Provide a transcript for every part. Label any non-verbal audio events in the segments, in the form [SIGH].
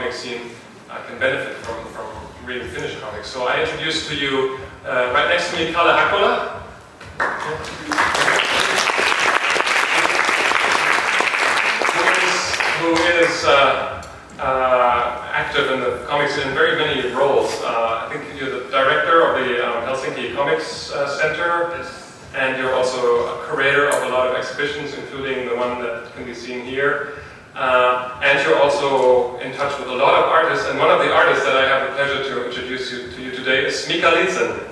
comic scene uh, can benefit from, from reading Finnish comics. So I introduce to you, uh, right next to me, Kalle Hakkola. who is uh, uh, active in the comics in very many roles. Uh, I think you're the director of the um, Helsinki Comics Center, and you're also a curator of a lot of exhibitions, including the one that can be seen here. Uh, and you're also in touch with a lot of artists, and one of the artists that I have the pleasure to introduce you, to you today is Mika Lietzén.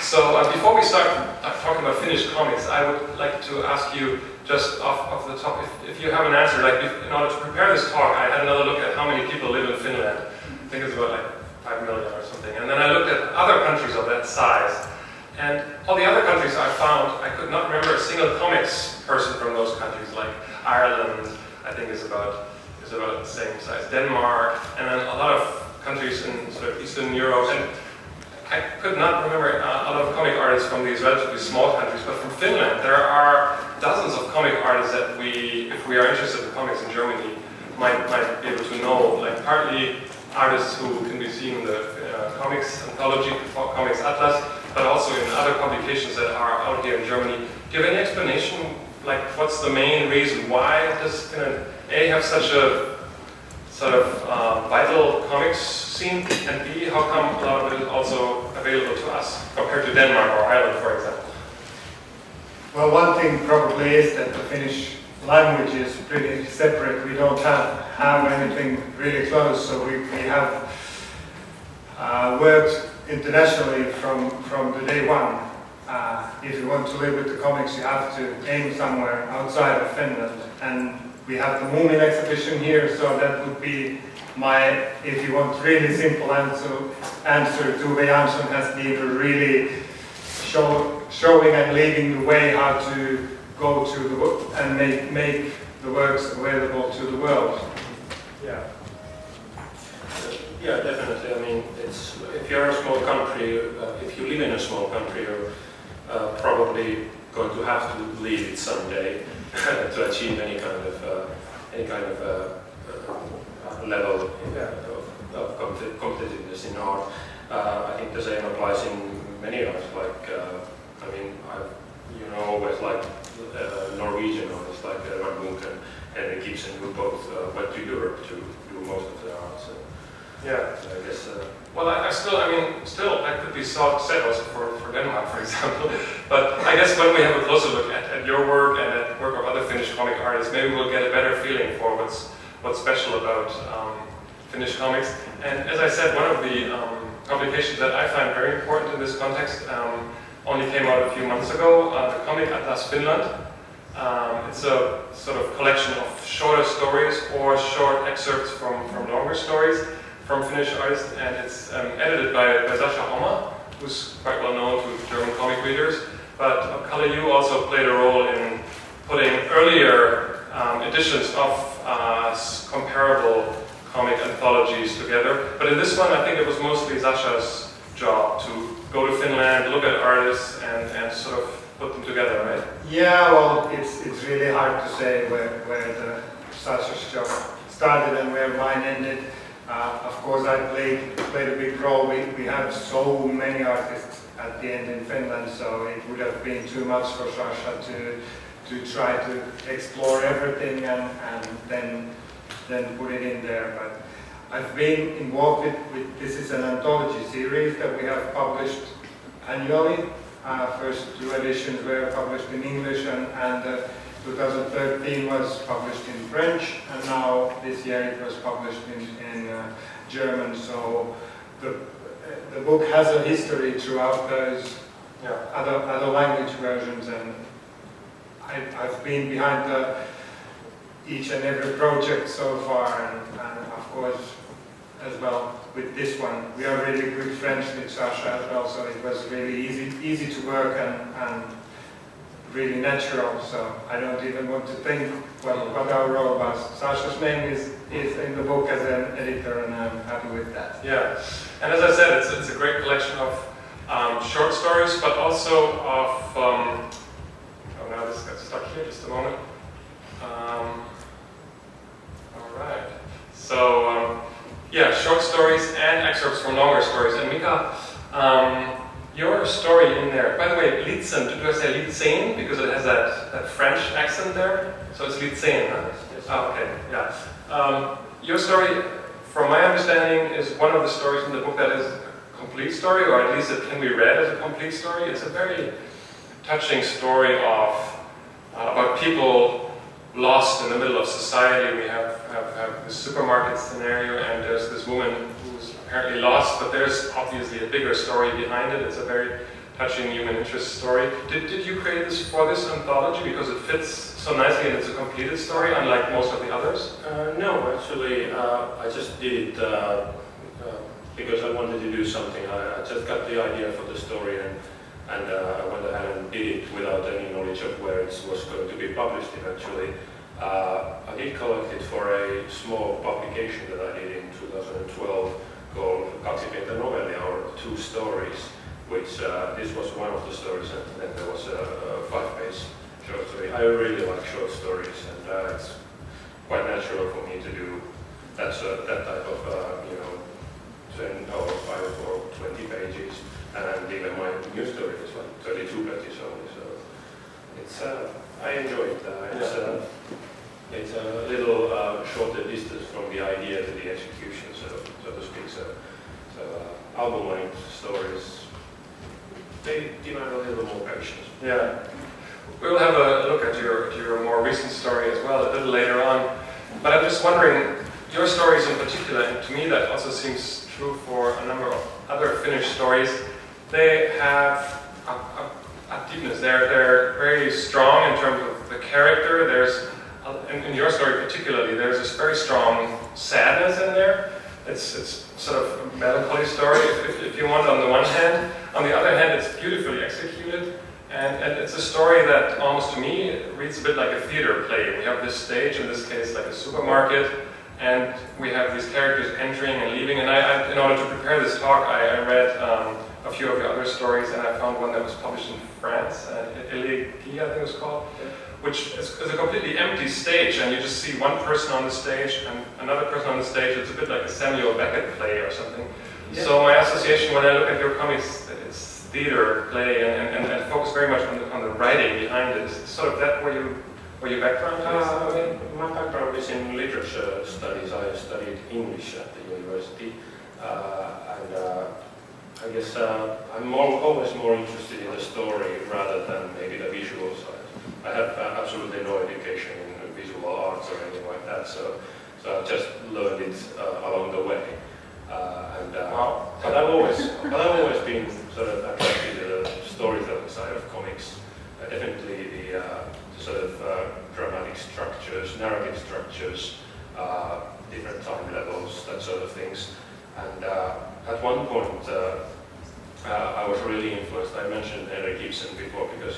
So uh, before we start uh, talking about Finnish comics, I would like to ask you just off, off the top, if, if you have an answer, like if, in order to prepare this talk, I had another look at how many people live in Finland. I think it's about like 5 million or something. And then I looked at other countries of that size. And all the other countries I found, I could not remember a single comics person from those countries, like Ireland, I think is about, is about the same size, Denmark, and then a lot of countries in sort of Eastern Europe. And I could not remember uh, a lot of comic artists from these relatively small countries, but from Finland, there are dozens of comic artists that we, if we are interested in comics in Germany, might, might be able to know. Like partly artists who can be seen in the uh, comics anthology, Comics Atlas, but also in other publications that are out here in Germany. Do you have any explanation, like what's the main reason why does A have such a sort of uh, vital comics scene, and B, how come a lot of it is also available to us compared to Denmark or Ireland, for example? Well, one thing probably is that the Finnish language is pretty separate. We don't have, have anything really close, so we, we have uh, worked internationally from, from the day one. Uh, if you want to live with the comics, you have to aim somewhere outside of Finland, and we have the Moomin exhibition here, so that would be my, if you want really simple answer, answer Tove Jansson has been really show, showing and leading the way how to go to the and make, make the works available to the world. Yeah. Yeah, definitely. I mean, it's if you're a small country, uh, if you live in a small country, you're uh, probably going to have to leave it someday. [LAUGHS] to achieve any kind of uh, any kind of uh, uh, level of, of competitiveness in art. I think the same applies in many arts. Like I mean, I've, you know, always like Norwegian artists like Edvard Munch and Henrik Ibsen, who both went to Europe to do most of their art. So. Yeah, so I guess. Uh, well, I, I, still, I mean, still, that could be said also for, for Denmark, for example. [LAUGHS] but I guess when we have a closer look at, at your work and at work of other Finnish comic artists, maybe we'll get a better feeling for what's what's special about um, Finnish comics. And as I said, one of the um, publications that I find very important in this context um, only came out a few months ago, uh, the Comic Atlas Finland. Um, it's a sort of collection of shorter stories or short excerpts from, from longer stories from Finnish artists, and it's um, edited by, by Sascha Hommer, who's quite well known to German comic readers. But uh, Kalle, you also played a role in putting earlier um, editions of uh, comparable comic anthologies together. But in this one, I think it was mostly Sascha's job to go to Finland, look at artists, and, and sort of put them together, right? Yeah, well, it's, it's really hard to say where, where the Sascha's job started and where mine ended. Uh, of course, I played, played a big role. We, we have so many artists at the end in Finland, so it would have been too much for Sascha to, to try to explore everything and, and then, then put it in there. But I've been involved with, with this is an anthology series that we have published annually. Uh, first two editions were published in English and, and uh, 2013 was published in French, and now this year it was published in, in uh, German. So the, the book has a history throughout those Yeah. other, other language versions, and I, I've been behind the, each and every project so far, and, and of course, as well with this one, we are really good friends with Sasha as well, so it was really easy, easy to work and, and really natural. So I don't even want to think what, what our role was. Sasha's name is, is in the book as an editor, and I'm happy with that. Yeah, and as I said, it's, it's a great collection of um, short stories, but also of. Um, oh, now this got stuck here. Just a moment. Um, all right. So um, yeah, short stories and excerpts from longer stories. And Mika, um, your story in there. By the way, Litzen. Do I say Litzen because it has that, that French accent there? So it's Litzen. Huh? Oh, okay. Yeah. Um, your story, from my understanding, is one of the stories in the book that is a complete story, or at least it can be read as a complete story. It's a very touching story of uh, about people lost in the middle of society. We have, have, have this supermarket scenario, and there's this woman apparently lost, but there's obviously a bigger story behind it. It's a very touching human interest story. Did, did you create this for this anthology because it fits so nicely and it's a completed story, unlike most of the others? Uh, no, actually, uh, I just did it uh, uh, because I wanted to do something. I, I just got the idea for the story and, and uh, I went ahead and did it without any knowledge of where it was going to be published eventually. Uh, I did collect it for a small publication that I did in 2012 called Kaksi pientä novellia, or Two Stories, which uh, this was one of the stories and then there was a, a five-page short story. I really like short stories and uh, it's quite natural for me to do that, uh, that type of, uh, you know, 10 or 5 or 20 pages. And even my new story is like 32 pages only, so it's, uh, I enjoy it. Uh, it's, uh, it's a little uh, shorter distance from the idea to the execution, so, so to speak. So, so uh, album length stories, they demand a little more patience. Yeah. We'll have a look at your, at your more recent story as well a little later on. But I'm just wondering, your stories in particular, and to me that also seems true for a number of other Finnish stories, they have a, a, a deepness. They're, they're very strong in terms of the character. There's, in, in your story particularly, there's this very strong sadness in there. It's, it's sort of a melancholy story, if, if you want, on the one hand. On the other hand, it's beautifully executed. And, and, it's a story that almost to me reads a bit like a theater play. We have this stage, in this case like a supermarket, and we have these characters entering and leaving. And I, I in order to prepare this talk, I, I read um, a few of your other stories, and I found one that was published in France, uh, Elegia, I think it was called, which is, is, a completely empty stage, and you just see one person on the stage and another person on the stage. It's a bit like a Samuel Beckett play or something. Yeah. So my association when I look at your comics, it's theater play and, and, and focus very much on the, on the writing behind it. Is sort of that where you where your background is? Uh, my background is in literature studies. I studied English at the university, uh, and uh, I guess uh, I'm more, always more interested in the story rather than maybe the visual side. I have uh, absolutely no education in visual arts or anything like that, so so I've just learned it uh, along the way. and wow. but I've always but I've always been sort of attracted to the storytelling side of comics. Uh, definitely the, uh, the, sort of uh, dramatic structures, narrative structures, different time levels, that sort of things. And at one point, I was really influenced. I mentioned Henrik Ibsen before because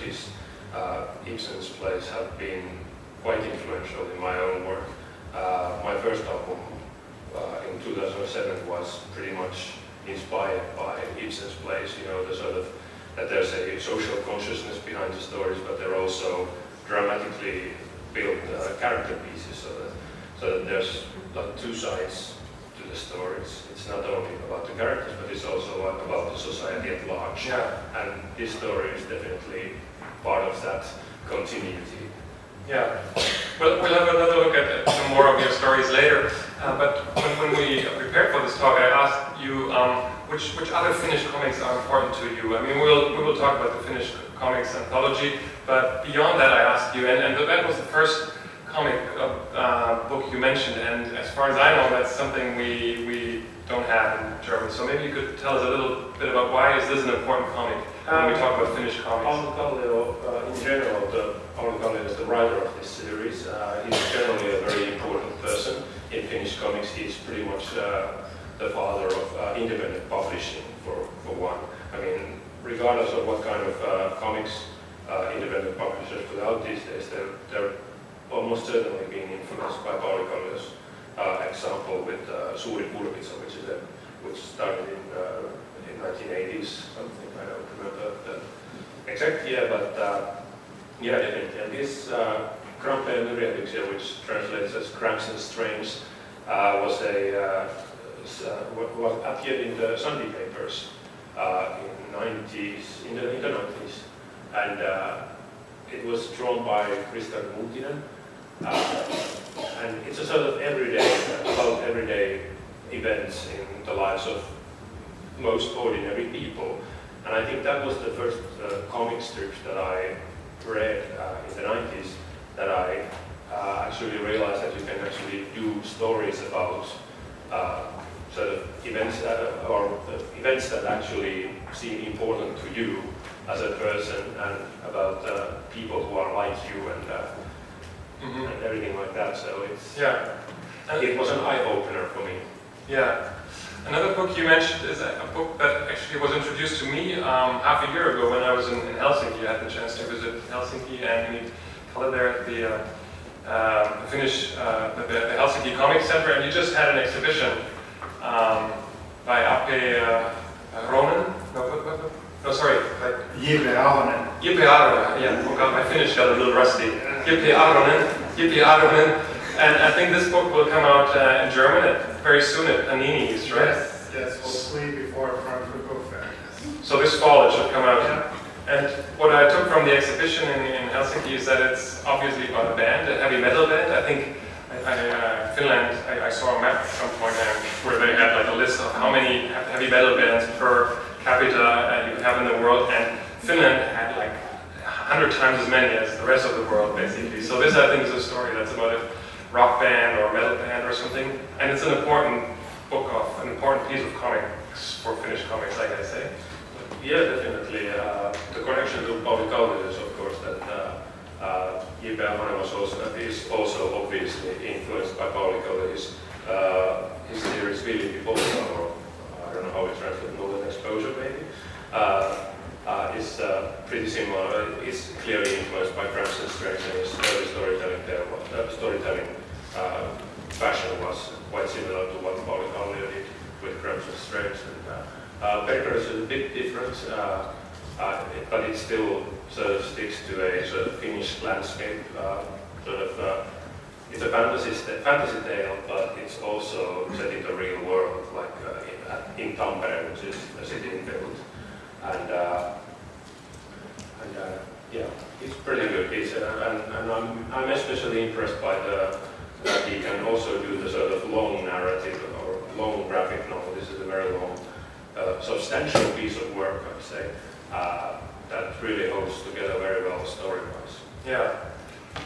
his Ibsen's plays have been quite influential in my own work. Uh, my first album uh, in 2007 was pretty much inspired by Ibsen's plays, you know, the sort of, that there's a social consciousness behind the stories, but they're also dramatically built uh, character pieces, so that, so that there's like two sides to the stories. It's not only about the characters, but it's also about the society at large. Yeah. And this story is definitely part of that continuity. Yeah, we'll, we'll have another look at some more of your stories later. Uh, but when, when, we prepared for this talk, I asked you um, which which other Finnish comics are important to you? I mean, we'll we will talk about the Finnish comics anthology, but beyond that, I asked you, and, and that was the first comic uh, book you mentioned, far as I know, that's something we we don't have in German. So maybe you could tell us a little bit about why is this an important comic when we talk about Finnish comics. Pauli Kallio, uh, in general, the, Pauli Kallio is the writer of this series. Uh, he's generally a very important person in Finnish comics. He's pretty much uh, the father of uh, independent publishing, for, for one. I mean, regardless of what kind of uh, comics uh, independent publishers put out these days, they're, they're almost certainly being influenced by Pauli Kallio's example with uh, Suuri Kurpitsa, which is a, which started in uh, in 1980s, something I don't remember the exact year, but uh, yeah, definitely. And this uh, Krampe Myrjaviksi, which translates as Cramps and Strains, uh, was a uh, was appeared in the Sunday papers uh, in 90s, in the, in the 90s, and it was drawn by Krista Muutinen. Uh, and it's a sort of everyday, about everyday events in the lives of most ordinary people. And I think that was the first uh, comic strips that I read uh, in the 90s that I uh, actually realized that you can actually do stories about uh, sort of events uh, or events that actually seem important to you as a person and about people who are like you and everything like that. So it's yeah, and it was an eye opener for me. Yeah. Another book you mentioned is a, a book that actually was introduced to me um, half a year ago when I was in, in, Helsinki. I had the chance to visit Helsinki and meet Kalle there at the uh, uh, Finnish uh, the, the, Helsinki Comic Center, and you just had an exhibition um, by Ape uh, Ronen. No, what, what, what? No, sorry. JP Ahonen. JP Ahonen, yeah. Oh God, my Finnish got a little rusty. JP Ahonen. JP Ahonen. And I think this book will come out uh, in German at, very soon at Panini's, right? Yes, yes, hopefully before Frankfurt Book Fair. So this fall it should come out. Yeah. And what I took from the exhibition in, in, Helsinki is that it's obviously about a band, a heavy metal band. I think I, I, uh, Finland, I, I, saw a map at some point there where they had like a list of how many heavy metal bands per capita uh, you have in the world, and Finland had like 100 times as many as the rest of the world, basically. So this, I think, is a story that's about a rock band or metal band or something, and it's an important book of, an important piece of comics for Finnish comics, like I say. Yeah, definitely. Uh, the connection to Pauli Kallio is, of course, that uh, uh, was also, is also obviously influenced by Pauli Kallio. His, uh, his series, Villi Polka, or I don't know how it's translated, Northern Exposure, maybe, uh, uh, is uh, pretty similar. It's clearly influenced by and his early storytelling there. Uh, storytelling uh, fashion was quite similar to what Pauli Kallio did with Cramps and Strains. And, uh, Becker is a bit different, uh, uh, but it still sort of sticks to a sort of Finnish landscape. sort of, it's a fantasy, fantasy tale, but it's also set in the real world, like in, in Tampere, which is a city in Finland. And, and yeah, it's pretty good. It's, and, and I'm, I'm especially impressed by the that he can also do the sort of long narrative or long graphic novel. This is a very long, uh, substantial piece of work, I'd say, uh, that really holds together very well story-wise. Yeah,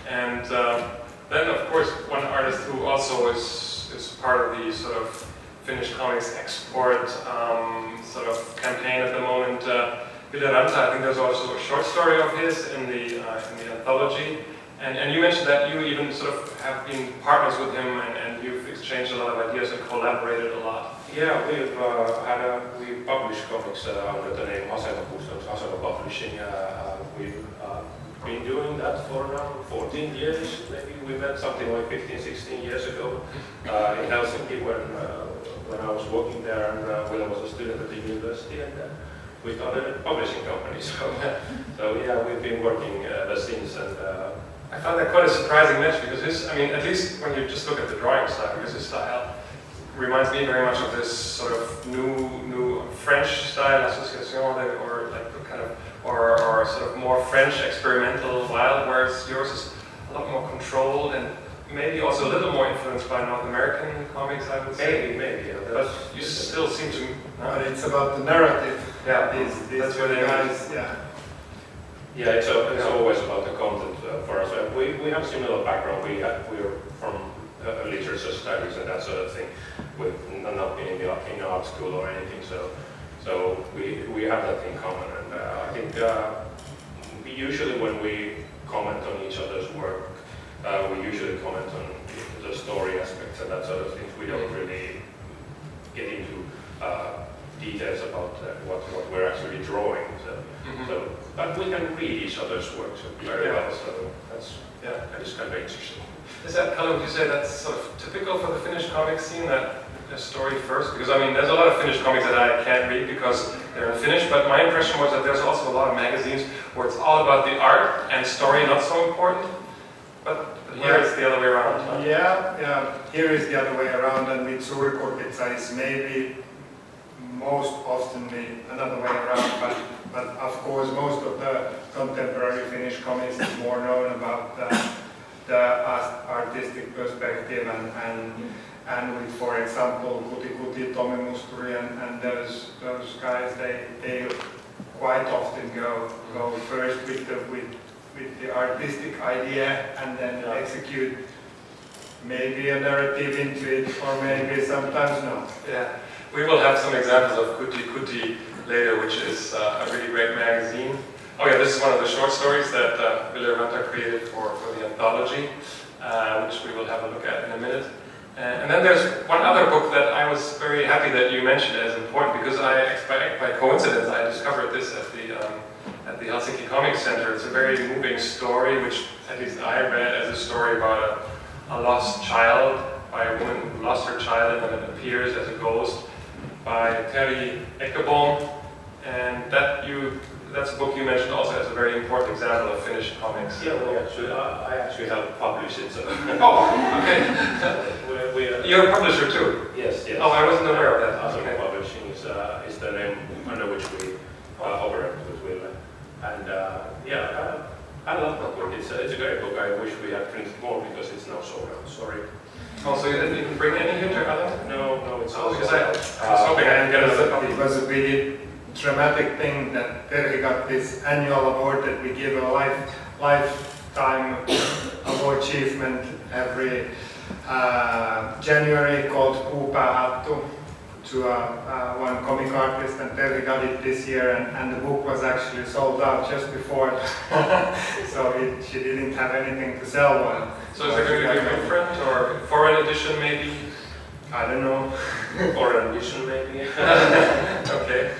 and um, then of course one artist who also is is part of the sort of Finnish comics export um, sort of campaign at the moment. Uh, Ranta, I think there's also a short story of his in the uh, in the anthology. And, and you mentioned that you even sort of have been partners with him and, and you've exchanged a lot of ideas and collaborated a lot. Yeah, we've uh, had a, we published comics uh, under the name Asema Publishing. Uh, uh, uh, been doing that for now 14 years, maybe we met something like 15, 16 years ago uh, in Helsinki when, uh, when I was working there and uh, when I was a student at the university. And uh, we started a publishing company. [LAUGHS] So, so yeah, we've been working ever since. and I found that quite a surprising match because his, I mean, at least when you just look at the drawing style, because his style reminds me very much of this sort of new, new French style association, or like kind of, or, or sort of more French experimental wild, whereas yours is a lot more controlled and maybe also a little more influenced by North American comics, I would say. Maybe, maybe. Yeah, But you still seem to. But it's about the narrative. yeah, These, these That's two what it guys, yeah. Yeah, it's, a, it's always about the content uh, for us. Uh, we, we have similar background. We have, we're from uh, literature studies and that sort of thing. We've not been in the in art school or anything, so so we, we have that in common. And uh, I think uh, we usually when we comment on each other's work, uh, we usually comment on the story aspects and that sort of things. We don't really get into uh, details about uh, what, what we're actually drawing. So. Mhm. So, but we can read each other's works very Yeah. well, so that's, Yeah. that is kind of interesting. Is that, Kalle, would you say that's sort of typical for the Finnish comic scene, that the story first? Because, I mean, there's a lot of Finnish comics that I can't read because they're in Finnish, but my impression was that there's also a lot of magazines where it's all about the art and story not so important. But here it's the other way around. huh? Yeah, yeah, here is the other way around, and with Suuri Kurpitsa is maybe most often the another way around, but, but of course, most of the contemporary Finnish comics is more known about the, the artistic perspective and, and, and with, for example, Kuti Kuti, Tommi Musturi, and, and those, those guys, they, they quite often go, go first with the, with, with the artistic idea and then Yeah. execute maybe a narrative into it, or maybe sometimes not. Yeah, we will have some examples of Kuti Kuti later, which is uh, a really great magazine. Oh yeah, this is one of the short stories that uh, Ville Ranta created for, for the anthology, uh, which we will have a look at in a minute. And, and then there's one other book that I was very happy that you mentioned as important because I, by, by coincidence, I discovered this at the um, at the Helsinki Comic Center. It's a very moving story, which at least I read as a story about a, a lost child by a woman who lost her child and then it appears as a ghost by Terhi Ekebom. And that you that's a book you mentioned also as a very important example of Finnish comics. Yeah, we actually, I, I actually helped publish it, so. [LAUGHS] Oh, okay. [LAUGHS] we, we, uh, You're a publisher too. yes, yes. Oh, I wasn't aware of that. Asema Okay. Publishing is, uh, is the name under which we uh, operate with Ville. And uh, yeah, uh, I love that book. It's a, it's a great book. I wish we had printed more because it's now sold out. Sorry. Oh, so you didn't even bring any here to Alan? No, no, it's Oh, all because sold I, out. I was hoping I could get another copy. It was a really dramatic thing that Terhi got this annual award that we give a life, lifetime award achievement every uh, January called Puupäähattu to uh, uh, one comic artist and Terhi got it this year and, and the book was actually sold out just before [LAUGHS] so it, she didn't have anything to sell one. So is there going to be a reprint or foreign edition maybe? I don't know. [LAUGHS] Or an edition, maybe. [LAUGHS] okay.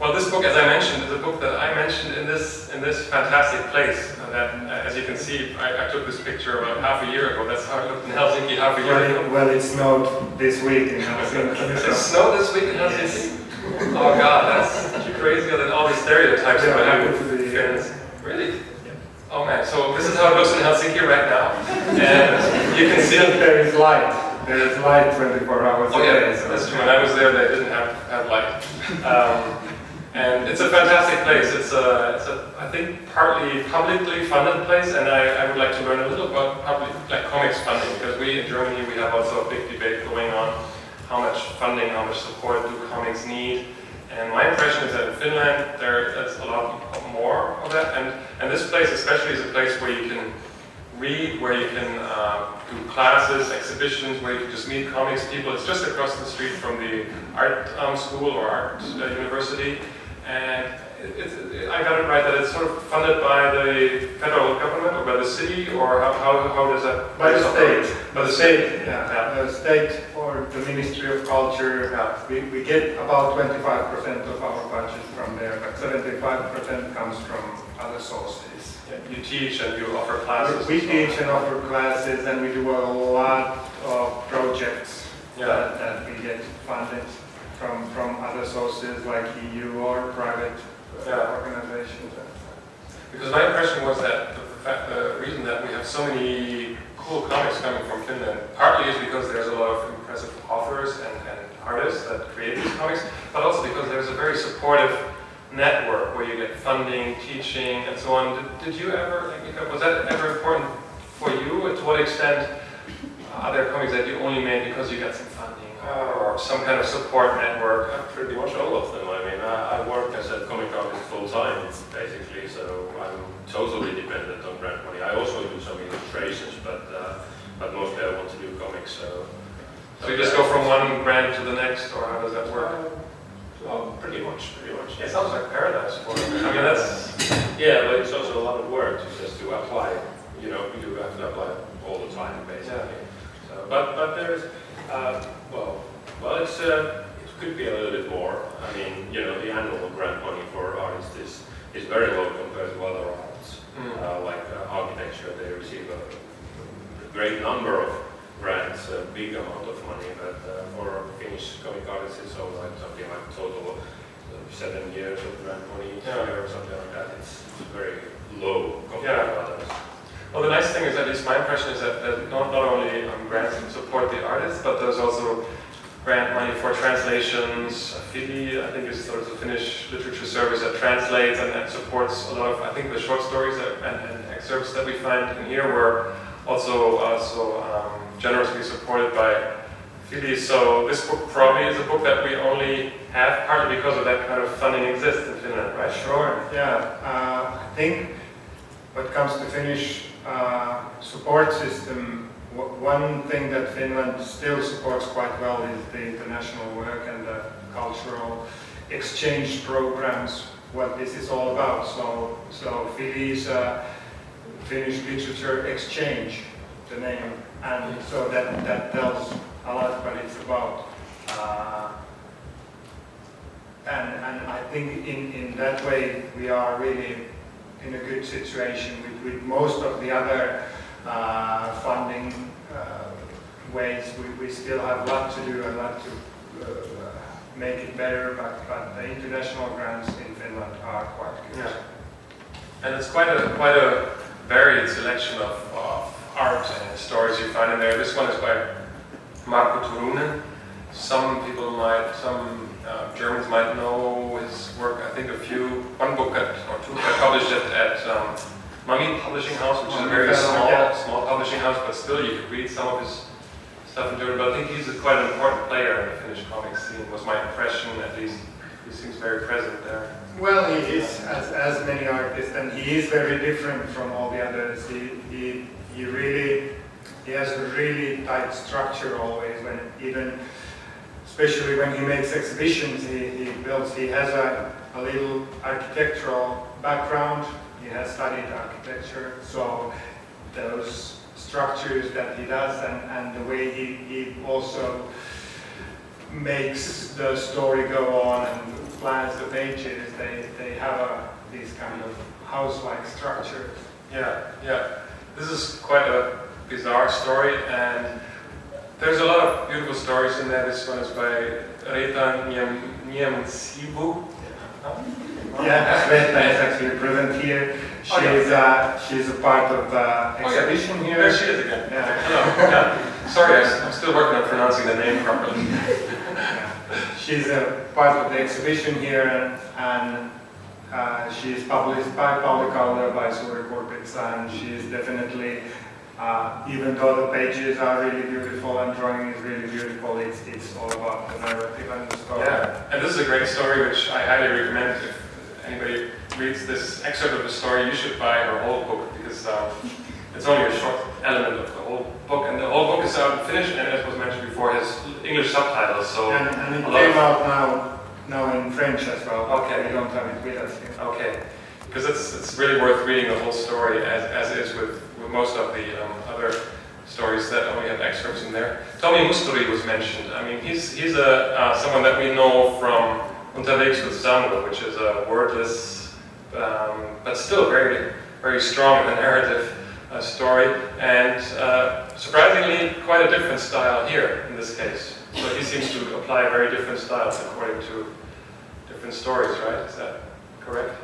Well, this book, as I mentioned, is a book that I mentioned in this in this fantastic place. uh, That, uh, as you can see, I, I took this picture about half a year ago. That's how it looked in Helsinki half a year Well, ago. well, it snowed this week in Helsinki. [LAUGHS] It snowed this week in Helsinki. Oh God, that's crazier than all these stereotypes Yeah, you. to be Fairness. Really? Oh man, so this is how it looks in Helsinki right now, and you can see. that There is light. There is light 24 hours Oh a yeah, day. so- that's true. When I was there, they didn't have, have light. Um, and it's a fantastic place. It's a, it's a, I think, partly publicly funded place, and I, I would like to learn a little about public, like comics funding, because we in Germany we have also a big debate going on how much funding, how much support do comics need. And my impression is that in Finland there is a lot more of that, and and this place especially is a place where you can read, where you can uh, do classes, exhibitions, where you can just meet comics people. It's just across the street from the art um, school or art uh, university. And it, it's I got it right that it's sort of funded by the federal government or by the city, or how, how, how does that? By the state. By the state. Yeah, Yeah. the state or the Ministry of Culture, Yeah. we, we get about 25% of our budget from there, but 75% comes from other sources. Yeah, You teach and you offer classes. We and teach on. and offer classes and we do a lot of projects that, that we get funded from, from other sources like EU or private Yeah. organizations. Because my impression was that the, fact, the reason that we have so many cool comics coming from Finland partly is because there's a lot of impressive authors and, and artists that create these comics, but also because there's a very supportive network where you get funding, teaching, and so on. Did, did you ever, like, was that ever important for you? And To what extent are there comics that you only made because you got some funding or some kind of support network? Uh, pretty much all of them. I mean, I, I work as a comic artist full time, basically, so I'm totally dependent on grant money. I also do some illustrations, but uh, but mostly I want to do comics. So, So you just go from one grant to the next, or how does that work? Uh, well, pretty much, pretty much. It sounds like paradise for you. I mean, that's Yeah, but it's also a lot of work to just to apply. You know, you do have to apply all the time, basically. Yeah. So, but but there is, uh, well, well, it's uh, it could be a little bit more. I mean, you know, the annual grant money for artists is is very low compared to other arts. mm, Uh, like uh, architecture, they receive a, great number of grants, a big amount of money. But uh, for Finnish comic artists, it's all like something like total uh, seven years of grant money Yeah. year or something like that. It's very low compared to others. Well, the nice thing is, at least my impression is that, that not, not only um, grants support the artists, but there's also grant money for translations. Fili, I think, is sort of the Finnish literature service that translates and, and supports a lot of, I think, the short stories that, and, and excerpts that we find in here were also also um, generously supported by Fili. So this book probably is a book that we only have partly because of that kind of funding exists in Finland, right? Sure, yeah. Uh, I think what comes to Finnish uh, support system, one thing that Finland still supports quite well is the international work and the cultural exchange programs, what this is all about. So, so Fili a Finnish literature exchange, the name, and so that, that tells a lot what it's about. Uh, and, and I think in, in that way, we are really in a good situation with, with most of the other uh, funding uh, ways. We, we still have a lot to do and a lot to uh, make it better, but, but the international grants in Finland are quite good. Yeah. And it's quite a quite a varied selection of, of art and stories you find in there. This one is by Marko Turunen. Some people might, some uh, Germans might know his work. I think a few, one book at, or two I published it at um, Mummy Publishing House, which is a very small, yeah. small publishing house, but still you could read some of his stuff in German. But I think he's a, quite an important player in the Finnish comic scene. Was my impression, at least. He seems very present there. Well, he is, as, as many artists, and he is very different from all the others. He, he, he really, he has a really tight structure always, when even, especially when he makes exhibitions, he, he builds, he has a, a little architectural background. He has studied architecture, so those structures that he does and, and the way he, he also makes the story go on and plans the pages, they, they have a, these kind of house-like structures. Yeah, yeah. This is quite a bizarre story, and there's a lot of beautiful stories in there. This one is by Reetta Niemensivu. Yeah, Sveta is actually present here. She's, Oh, yeah. uh, she's a part of the Oh, yeah. exhibition here. There she is again. Yeah. Hello. Yeah. Sorry, I'm still working on pronouncing the name properly. Yeah. [LAUGHS] She's a part of the exhibition here and, and uh, she is published by Pauli Kallio, by Suuri Kurpitsa, and she is definitely, uh, even though the pages are really beautiful and drawing is really beautiful, it's, it's all about the narrative and the story. Yeah, and this is a great story which I highly recommend if anybody reads this excerpt of the story, you should buy her whole book because um, it's only a short element of the whole book, and the whole book is out in Finnish and as was mentioned before, has English subtitles. So And, and it came out now, now in French as well. Okay. We don't have it with us here. Okay, because it's, it's really worth reading the whole story as, as is with most of the um, other stories that only have excerpts in there. Tommi Musturi was mentioned. I mean, he's, he's a, uh, someone that we know from Unterwegs with Samuel, which is a wordless, um, but still very, very strong in the narrative uh, story, and uh, surprisingly quite a different style here in this case. So he seems to apply very different styles according to different stories, right? Is that correct?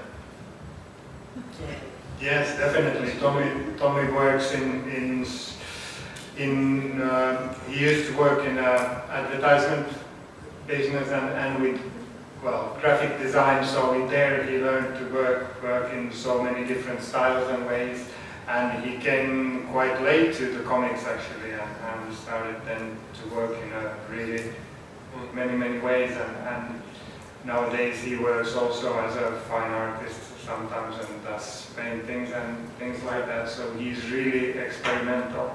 Yes, definitely. Tommi, Tommi works in, in, in uh, he used to work in uh, advertisement business and, and with, well, graphic design. So in there he learned to work, work in so many different styles and ways. and he came quite late to the comics actually, and, and started then to work in a really many many ways, and, and nowadays he works also as a fine artist sometimes and does paintings and things like that. So he's really experimental.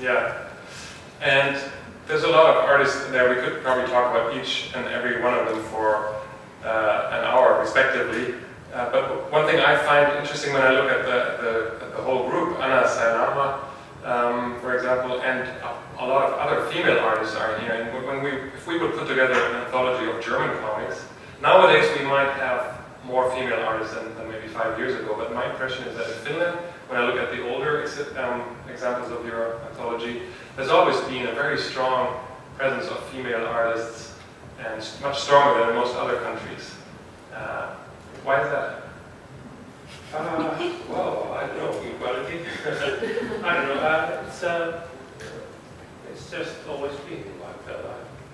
Yeah, and there's a lot of artists there. We could probably talk about each and every one of them for uh, an hour, respectively. Uh, but one thing I find interesting when I look at the, the, at the whole group, Anna Sayonama, um, for example, and a, a, lot of other female artists are here. And when we, if we would put together an anthology of German comics, nowadays we might have more female artists than, than maybe five years ago. But my impression is that in Finland, when I look at the older ex um, examples of your anthology, there's always been a very strong presence of female artists and much stronger than most other countries. Uh, why is that? Uh, well, I don't know equality. [LAUGHS] I don't know. Uh, it's uh, it's just always been like that.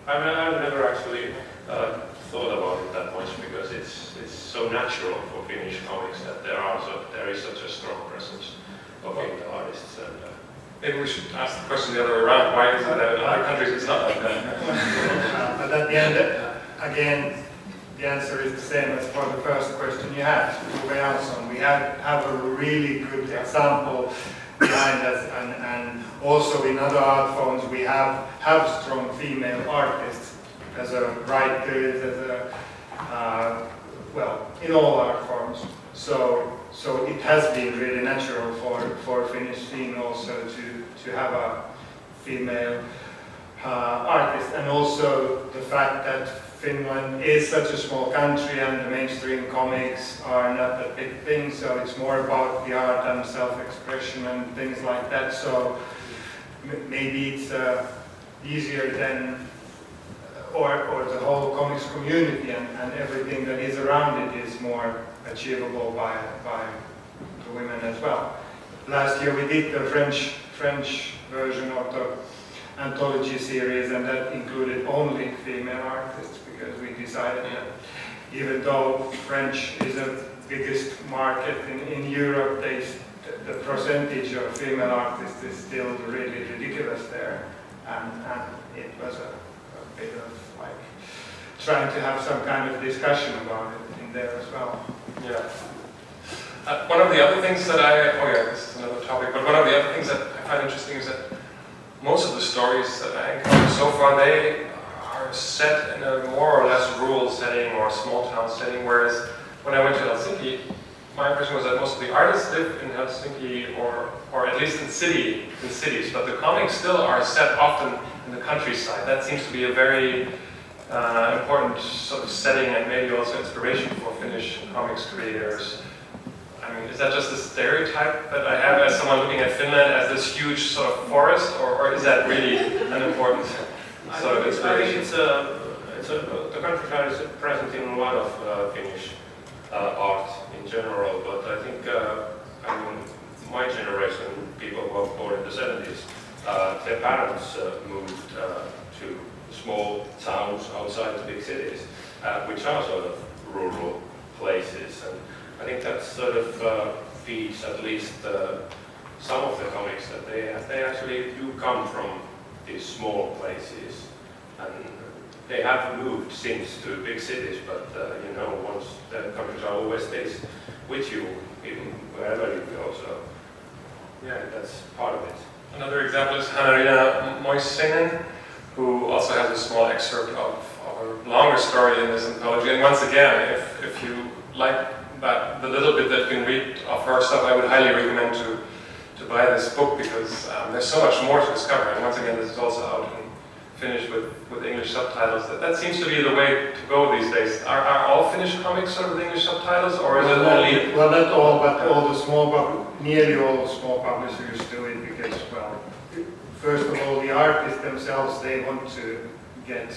I mean, I've never actually uh, thought about it that much because it's it's so natural for Finnish comics that there are so, there is such a strong presence of female artists and. Uh, Maybe we should ask the question the other way around. Why is it that in other countries it's not like that? Uh, [LAUGHS] but at the end, again, the answer is the same as for the first question you had, Tove Jansson. We have, have a really good example behind us, and, and also in other art forms we have, have strong female artists as a right, writers, as a, uh, well, in all art forms. So, so it has been really natural for, for Finnish scene also to, to have a female uh, artist, and also the fact that Finland is such a small country and the mainstream comics are not a big thing, so it's more about the art and self-expression and things like that. So maybe it's uh, easier than, or, or the whole comics community and, and everything that is around it is more achievable by, by the women as well. Last year we did the French, French version of the anthology series and that included only female artists because we decided that even though French is the biggest market in, in Europe, they, the percentage of female artists is still really ridiculous there. And, and it was a, a bit of like trying to have some kind of discussion about it in there as well. Yeah. Uh, one of the other things that I, oh yeah, this is another topic, but one of the other things that I find interesting is that most of the stories that I encountered so far, they are set in a more or less rural setting or small town setting, whereas when I went to Helsinki, my impression was that most of the artists live in Helsinki or, or at least in city, in cities, but the comics still are set often in the countryside. That seems to be a very uh, important sort of setting and maybe also inspiration for Finnish comics creators. I mean, is that just a stereotype that I have as someone looking at Finland as this huge sort of forest, or, or is that really an important [LAUGHS] sort of inspiration? I think it's a, it's a, the countryside is present in a lot of uh, Finnish art in general, but I think, uh, I mean, my generation, people who were born in the 70s, uh, their parents uh, moved uh, to small towns outside the big cities, which are sort of rural places. And I think that sort of uh, feeds at least uh, some of the comics that they they actually do come from these small places, and they have moved since to big cities. But uh, you know, once the countryside always stays with you, even wherever you go. So yeah, that's part of it. Another example is Hanneriina Moisseinen, who also has a small excerpt of, of a longer story in this anthology. And once again, if, if you like that, the little bit that you can read of her stuff, I would highly recommend to, to buy this book because um, there's so much more to discover. And once again, this is also out in Finnish with, with English subtitles. That, that seems to be the way to go these days. Are, are all Finnish comics sort of with English subtitles, or is it well, only... Well, not all, but all the small, nearly all the small publishers do it because, well, first of all, the artists themselves, they want to get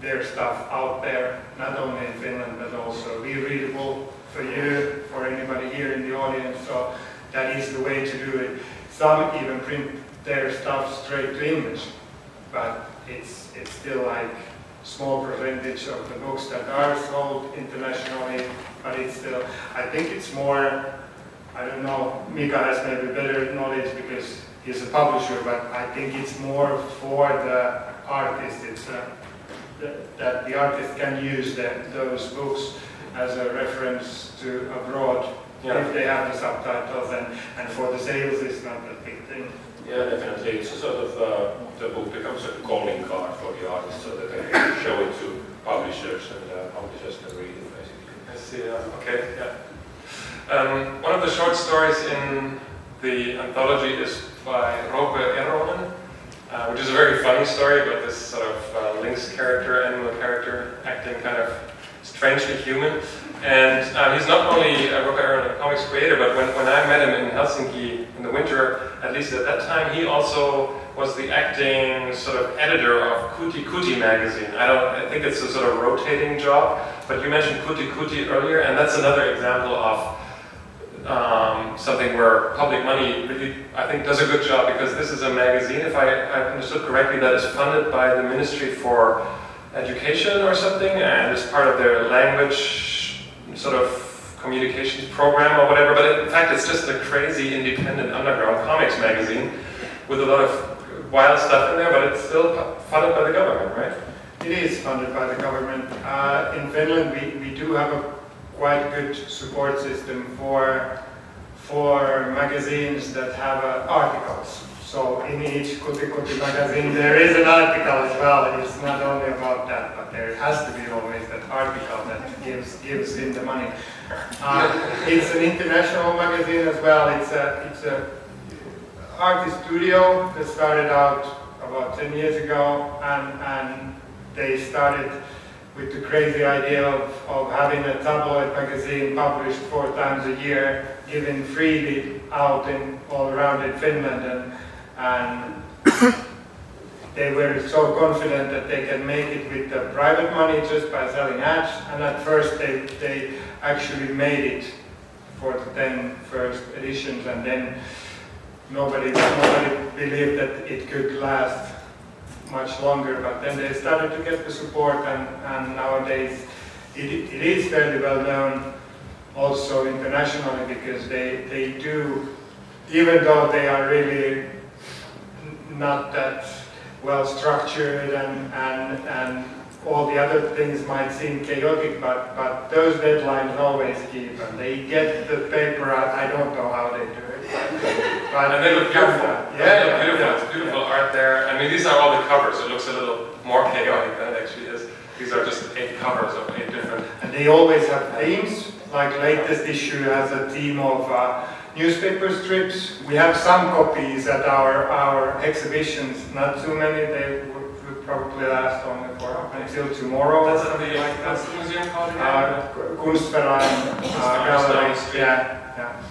their stuff out there, not only in Finland, but also be readable for you, for anybody here in the audience, so that is the way to do it. Some even print their stuff straight to English, but it's, it's still like small percentage of the books that are sold internationally, but it's still, I think it's more, I don't know, Mika has maybe better knowledge because he's a publisher, but I think it's more for the artist. It's uh, that, that the artist can use the, those books as a reference to abroad Yeah. if they have the subtitles, and, and for the sales, it's not a big thing. Yeah, definitely. It's a sort of, uh, the book becomes a calling card for the artist so that they can show it to publishers and uh, publishers can read it basically. I see, yeah. okay, yeah. Um, one of the short stories in the anthology is by Roope Eronen, uh, which is a very funny story about this sort of uh, lynx character, animal character, acting kind of strangely human. And um, he's not only a Roope Eronen comics creator, but when, when I met him in Helsinki in the winter, at least at that time, he also was the acting sort of editor of Kuti Kuti magazine. I don't, I think it's a sort of rotating job, but you mentioned Kuti Kuti earlier, and that's another example of um, something where public money really, I think, does a good job because this is a magazine, if I, I understood correctly, that is funded by the Ministry for Education or something, and is part of their language sort of communications program or whatever. But in fact, it's just a crazy independent underground comics magazine with a lot of wild stuff in there, but it's still funded by the government, right? It is funded by the government. Uh, in Finland, we, we do have a quite good support system for, for magazines that have uh, articles. So in each Kuti Kuti magazine there is an article as well. It's not only about that, but there has to be always that article that gives, gives in the money. Uh, it's an international magazine as well. It's a, it's a artist studio that started out about 10 years ago and, and they started with the crazy idea of, of having a tabloid magazine published four times a year, given freely out in all around in Finland, and, and they were so confident that they can make it with the private money just by selling ads. And at first, they, they actually made it for the 10 first editions, and then nobody, nobody believed that it could last much longer, but then they started to get the support and, and nowadays it, it is fairly well known also internationally because they, they do, even though they are really not that well structured and, and, and all the other things might seem chaotic, but, but those deadlines always keep and they get the paper out. I don't know how they do it. But, [LAUGHS] And they look beautiful. Yeah, they look yeah, beautiful. yeah, it's beautiful art there. I mean, these are all the covers. It looks a little more chaotic than it actually is. These are just eight covers of eight different. And they always have themes, like latest issue has a theme of uh, newspaper strips. We have some copies at our, our exhibitions, not too many, they probably last only for until tomorrow or That's something the, like that's the museum called? Uh, Kunstverein uh, gallery, yeah, yeah.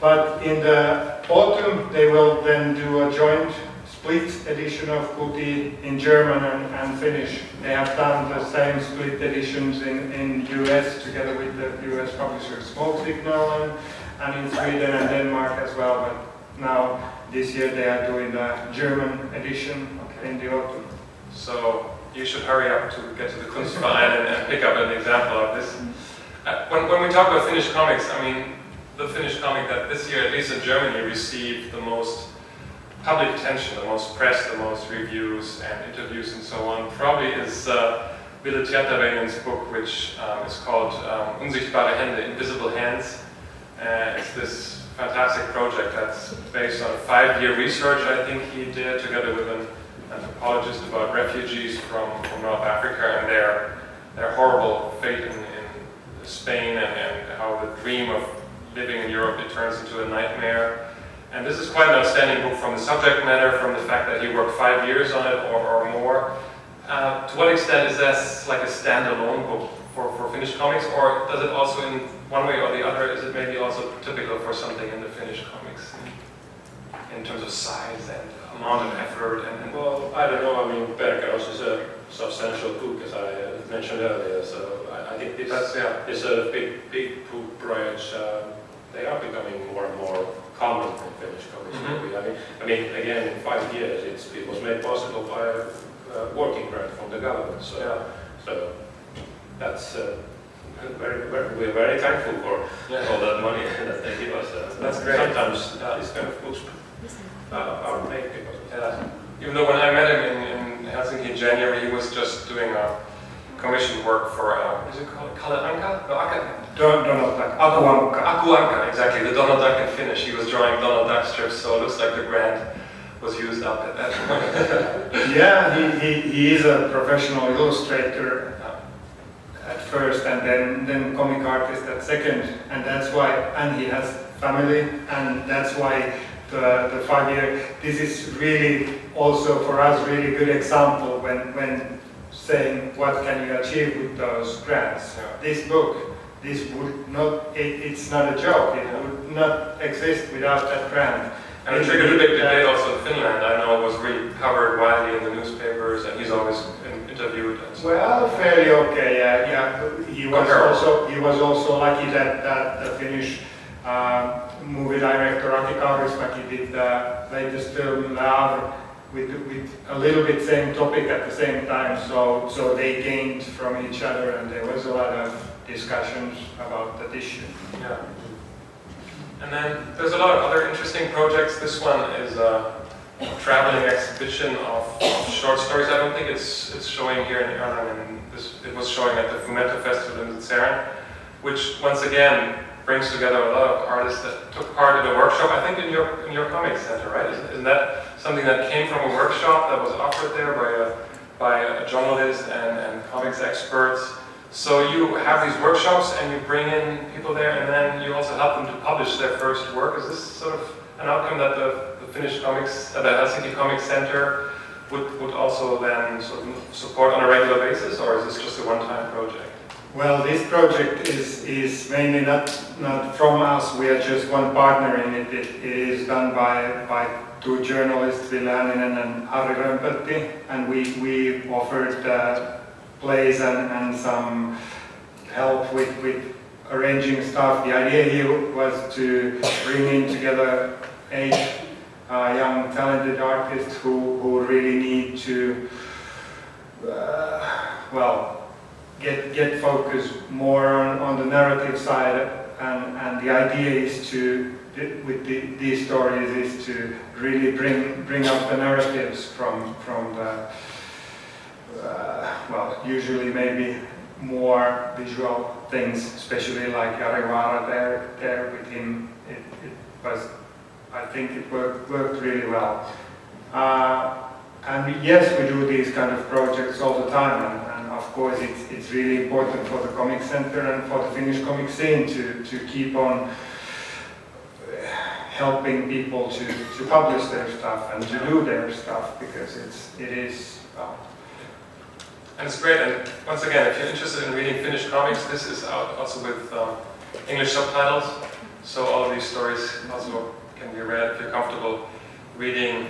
But in the autumn, they will then do a joint split edition of Kuti in German and, and Finnish. They have done the same split editions in, in US together with the US publisher Smoke Signal and, and in Sweden and Denmark as well. But now this year they are doing the German edition in the autumn. So you should hurry up to get to the Kunstverein [LAUGHS] and, and pick up an example of this. Uh, when, when we talk about Finnish comics, I mean, the Finnish comic that this year, at least in Germany, received the most public attention, the most press, the most reviews and interviews and so on, probably is uh, Ville book, which um, is called um, Unsichtbare Hände, Invisible Hands. Uh, it's this fantastic project that's based on five-year research I think he did together with an anthropologist about refugees from, from North Africa and their, their horrible fate in, in Spain and, and how the dream of living in Europe it turns into a nightmare. And this is quite an outstanding book from the subject matter, from the fact that he worked five years on it or, or more. Uh, to what extent is this like a standalone book for, for Finnish comics, or does it also, in one way or the other, is it maybe also typical for something in the Finnish comics in, in terms of size and amount of effort and, and Well, I don't know. I mean, Perkeros is a substantial book, as I uh, mentioned earlier. So I, I think this that's yeah. is a big, big book projects. Uh, they are becoming more and more common in Finnish comics. Mhm. I mean, I mean, again, in five years, it's, it was made possible by a uh, working grant from the government. So, Yeah. so that's uh, very, very, we're very thankful for Yeah. all that money [LAUGHS] that they give us. Uh, That's great. Sometimes uh, this kind of puts uh, our pay because Yeah. Even though when I met him in, in Helsinki in January, he was just doing a commission work for, uh, is it called Kalle Anka? No, Anka. Don't, Donald Duck, Aku Ankka. Aku Anka, exactly. The Donald Duck in Finnish. He was drawing Donald Duck strips, so it looks like the grant was used up at that point. [LAUGHS] Yeah, he, he, he is a professional illustrator at first and then, then comic artist at second. And that's why, and he has family and that's why the, the five year, this is really also for us really good example when, when saying what can you achieve with those grants. Yeah. This book, this would not, it, it's not a joke, it would not exist without that grant. And it triggered a big debate also in Finland. I know it was really covered widely in the newspapers, and he's always interviewed. And so. Well, fairly okay. Yeah, yeah. He was also he was also lucky that that the Finnish uh, Um, movie director Aki Kaurismäki did the latest film uh, Le Havre with with a little bit same topic at the same time. So so they gained from each other, and there was a lot of discussions about that issue. Yeah. And then there's a lot of other interesting projects. This one is a traveling exhibition of, of short stories. I don't think it's it's showing here in Erlangen. This it was showing at the Fumetto Festival in Luzern, which once again brings together a lot of artists that took part in a workshop. I think in your in your comic center, right? Isn't, isn't that something that came from a workshop that was offered there by a by a journalist and, and comics experts? So you have these workshops and you bring in people there and then you also help them to publish their first work. Is this sort of an outcome that the, the Finnish comics, uh, the Helsinki Comics Center would, would also then sort of support on a regular basis or is this just a one-time project? Well, this project is, is mainly not, not from us, we are just one partner in it. It, it is done by, by two journalists, Ville Hänninen and Harri and we, we offered uh, plays and, and some help with, with arranging stuff. The idea here was to bring in together eight uh, young talented artists who, who really need to, uh, well, get get focus more on, on the narrative side and, and the idea is to with the, these stories is to really bring bring up the narratives from from the uh, well usually maybe more visual things especially like Yarivara there there with him. It, it was I think it worked worked really well. Uh, and yes we do these kind of projects all the time of course it's, it's really important for the comic center and for the Finnish comic scene to, to keep on helping people to, to publish their stuff and to do their stuff because it's it is well, And it's great. And once again, if you're interested in reading Finnish comics, this is out also with um, English subtitles. So all of these stories also can be read if you're comfortable reading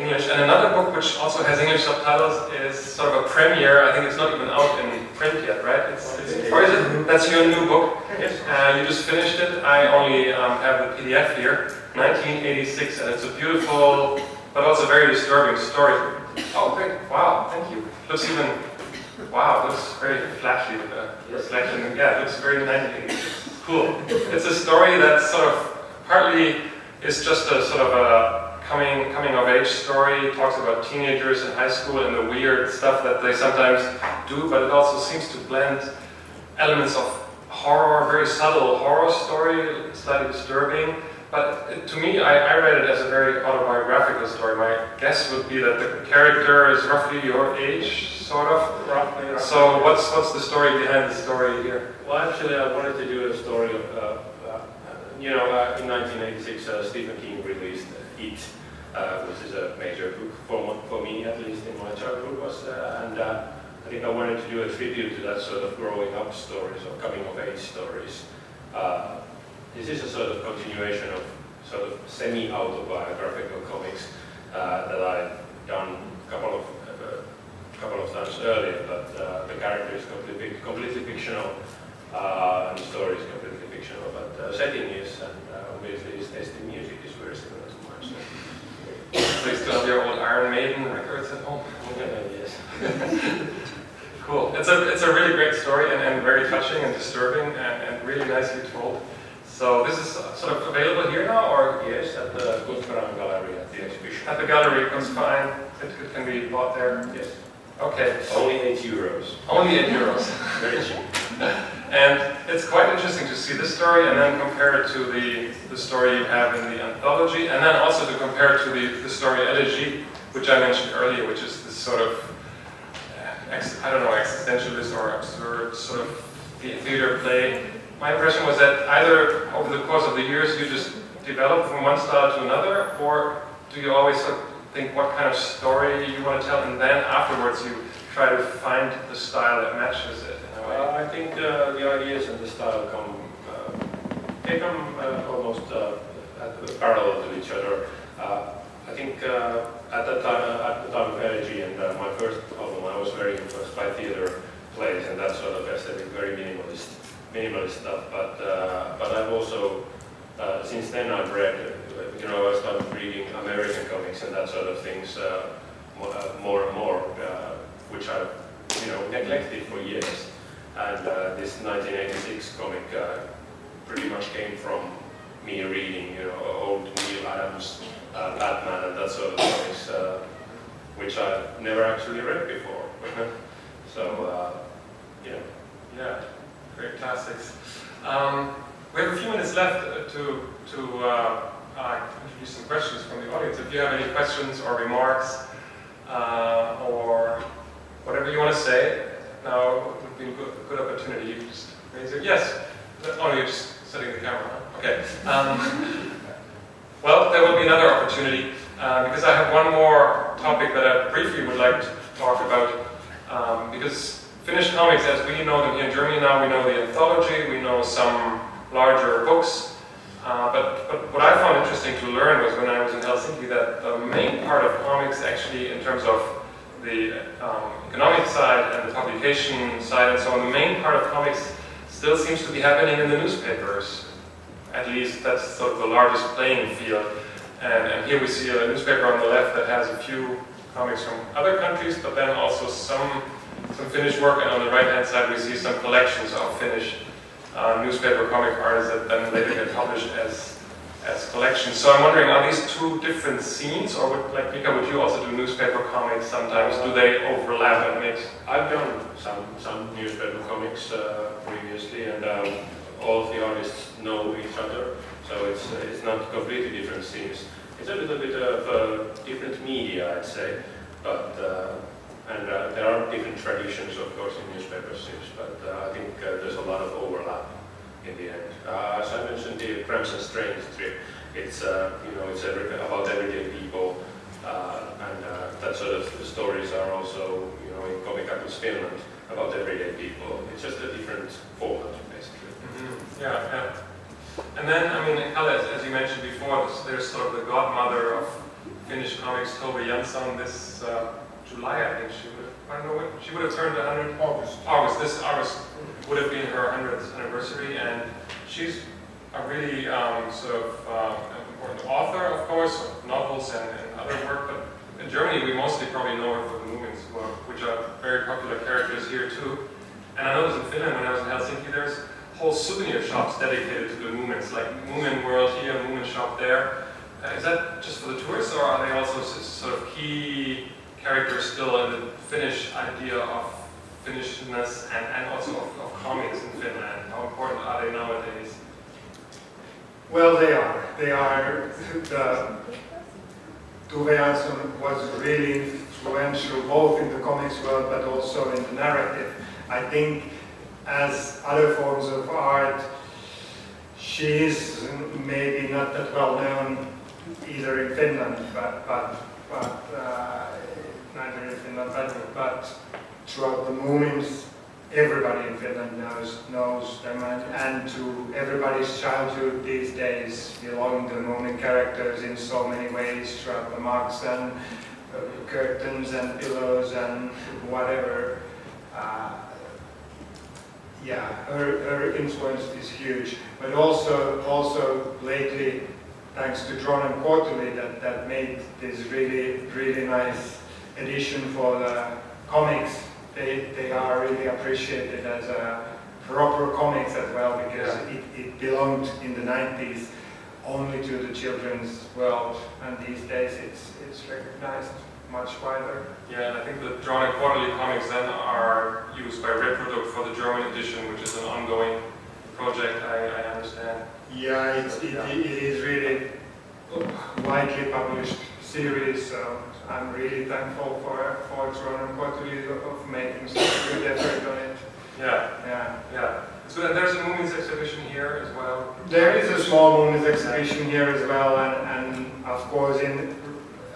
English. And another book which also has English subtitles is sort of a premiere. I think it's not even out in print yet, right? It's, it's, or is it? That's your new book. Yes. Uh, you just finished it. I only um, have the PDF here, 1986, and it's a beautiful but also very disturbing story. Oh, great! Wow, thank you. Looks even wow, looks very flashy the reflection. Yeah, it looks very 1986. Cool. It's a story that sort of partly is just a sort of a coming coming of age story. It talks about teenagers in high school and the weird stuff that they sometimes do, but it also seems to blend elements of horror, very subtle horror story, slightly disturbing. But to me, I, I read it as a very autobiographical story. My guess would be that the character is roughly your age, sort of. Roughly, roughly. So what's what's the story behind the story here? Well, actually, I wanted to do a story of, uh, uh, you know, uh, in 1986, uh, Stephen King released It, uh, which is a major book for, for me, at least in my childhood. Was, uh, and uh, I think I wanted to do a tribute to that sort of growing up stories or coming of age stories. Uh, this is a sort of continuation of sort of semi-autobiographical comics uh, that I've done a couple of uh, couple of times earlier, but the character is completely, completely fictional and the story is completely fictional, but the setting is, and obviously is mine. You still have your old Iron Maiden records at home? uh, yes. [LAUGHS] Cool. it's a it's a really great story and, and very touching and disturbing and, and really nicely told. So this is sort of available here now, or Yes, at the Gutbrand Gallery at the exhibition. at the gallery? It's fine. It, it can be bought there. Yes. Okay. Only 8 euros. Only eight euros. Very cheap. [LAUGHS] And it's quite interesting to see this story and then compare it to the, the story you have in the anthology, and then also to compare it to the, the story Elegy, which I mentioned earlier, which is this sort of, uh, I don't know, existentialist or absurd sort of theater play. My impression was that either over the course of the years you just develop from one style to another, or do you always sort of think what kind of story you want to tell, and then afterwards you try to find the style that matches it? Uh, I think uh, the ideas and the style come, uh, they come uh, almost uh, parallel to each other. I think at the time, at the time of Elegy and my first album, I was very influenced by theater plays and that sort of aesthetic, very minimalist, minimalist stuff. But but I've also since then I've read, you know, I started reading American comics and that sort of things more, and more, which I've you know neglected for years. And uh, this 1986 comic uh, pretty much came from me reading, you know, old Neal Adams, uh, Batman, and that sort of comics, uh, which I've never actually read before. [LAUGHS] so, uh, yeah. Yeah, great classics. Um, we have a few minutes left uh, to, to introduce some questions from the audience. If you have any questions or remarks or whatever you want to say, now would be a good, good opportunity. You just it. Yes. Oh, you're just setting the camera. huh? Okay. Um, [LAUGHS] well, there will be another opportunity uh, because I have one more topic that I briefly would like to talk about. Um, because Finnish comics, as we know them here in Germany now, we know the anthology, we know some larger books. Uh, but, but what I found interesting to learn was when I was in Helsinki that the main part of comics, actually, in terms of the um, economic side and the publication side and so on, the main part of comics still seems to be happening in the newspapers. At least that's sort of the largest playing field. And, and here we see a newspaper on the left that has a few comics from other countries, but then also some some Finnish work, and on the right-hand side we see some collections of Finnish uh, newspaper comic artists that then later get published as as collections. So I'm wondering, are these two different scenes, or would, like Mika, would you also do newspaper comics sometimes? Do they overlap and mix? I've done some some newspaper comics uh, previously, and um, all the artists know each other, so it's it's not completely different scenes. It's a little bit of uh, different media, I'd say, but uh, and uh, there are different traditions, of course, in newspaper scenes, but I think there's a lot of overlap in the end. Uh, as I mentioned, the Cramps and Strains strip, it's uh, you know it's every, about everyday people, uh, and uh, that sort of stories are also you know in Comic Apples Finland about everyday people. It's just a different format, basically. Mhm. Yeah, yeah. And then, I mean, Kalle, as, you mentioned before, there's, there's sort of the godmother of Finnish comics, Tove Jansson. This uh, July, I think she would have, I don't know, when, she would have turned 100. August. August, this August would have been her 100th anniversary, and she's a really um, sort of um, important author, of course, of novels and, and other work, but in Germany we mostly probably know her for the Moomins, which are very popular characters here too. And I noticed in Finland, when I was in Helsinki, there's whole souvenir shops dedicated to the Moomins, like Moomin World here, Moomin Shop there. Uh, is that just for the tourists, or are they also sort of key characters still in the Finnish idea of Finnishness and, and also of, of comics in Finland? How important are they nowadays? Well, they are. They are. The Tove Jansson was really influential both in the comics world but also in the narrative. I think as other forms of art, she is maybe not that well known either in Finland, but, but, but, throughout the Moomins, everybody in Finland knows knows them, and, and to everybody's childhood these days belong the Moomin characters in so many ways throughout the mugs and uh, curtains and pillows and whatever. Uh, yeah, her, her influence is huge, but also also lately, thanks to Drawn and Quarterly, that that made this really really nice edition for the comics they, they are really appreciated as a proper comics as well because it, it belonged in the 90s only to the children's world and these days it's, it's recognized much wider. Yeah, and I think the drawn and quarterly comics then are used by Reproduct for the German edition, which is an ongoing project, I, I understand. Yeah, it's, it, it is really oh. widely published series, so I'm really thankful for, for and Quarterly of making such a good effort on it. Yeah, Yeah. yeah. So there's a Moomins exhibition here as well. There is a small Moomins exhibition here as well, and, and of course in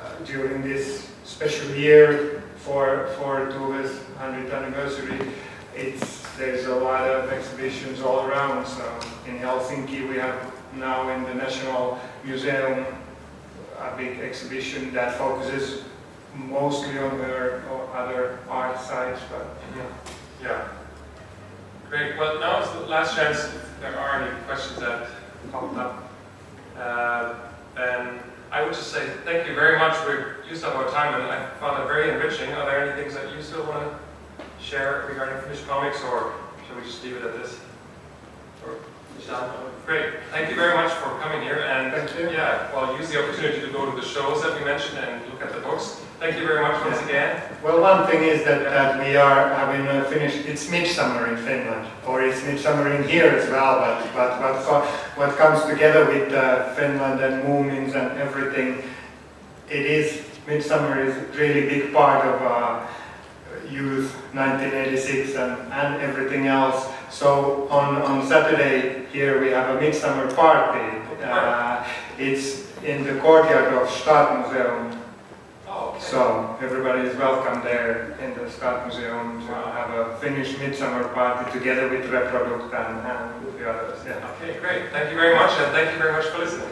uh, during this special year for for Tove's 100th anniversary, it's there's a lot of exhibitions all around. So in Helsinki we have now in the National Museum big exhibition that focuses mostly on their or other art sites, but. Yeah. Great. Well, now is the last chance if there are any questions that popped up. Uh, I would just say thank you very much. We've used up our time and I found it very enriching. Are there any things that you still want to share regarding Finnish comics or shall we just leave it at this? Great. Thank you very much for coming here and Thank you. yeah, well, use the opportunity to go to the shows that we mentioned and look at the books. Thank you very much once again. Well, one thing is that, that we are having a Finnish, it's midsummer in Finland, or it's midsummer in here as well, but, but what, co- what comes together with uh, Finland and Moomins and everything, it is, midsummer is a really big part of uh, youth 1986 and, and everything else. So on, on Saturday here we have a midsummer party. Uh, it's in the courtyard of Stadtmuseum. Oh, okay. So everybody is welcome there in the Stadtmuseum to have a Finnish midsummer party together with Reproduct and, and the others. Yeah. Okay, great. Thank you very much, and thank you very much for listening.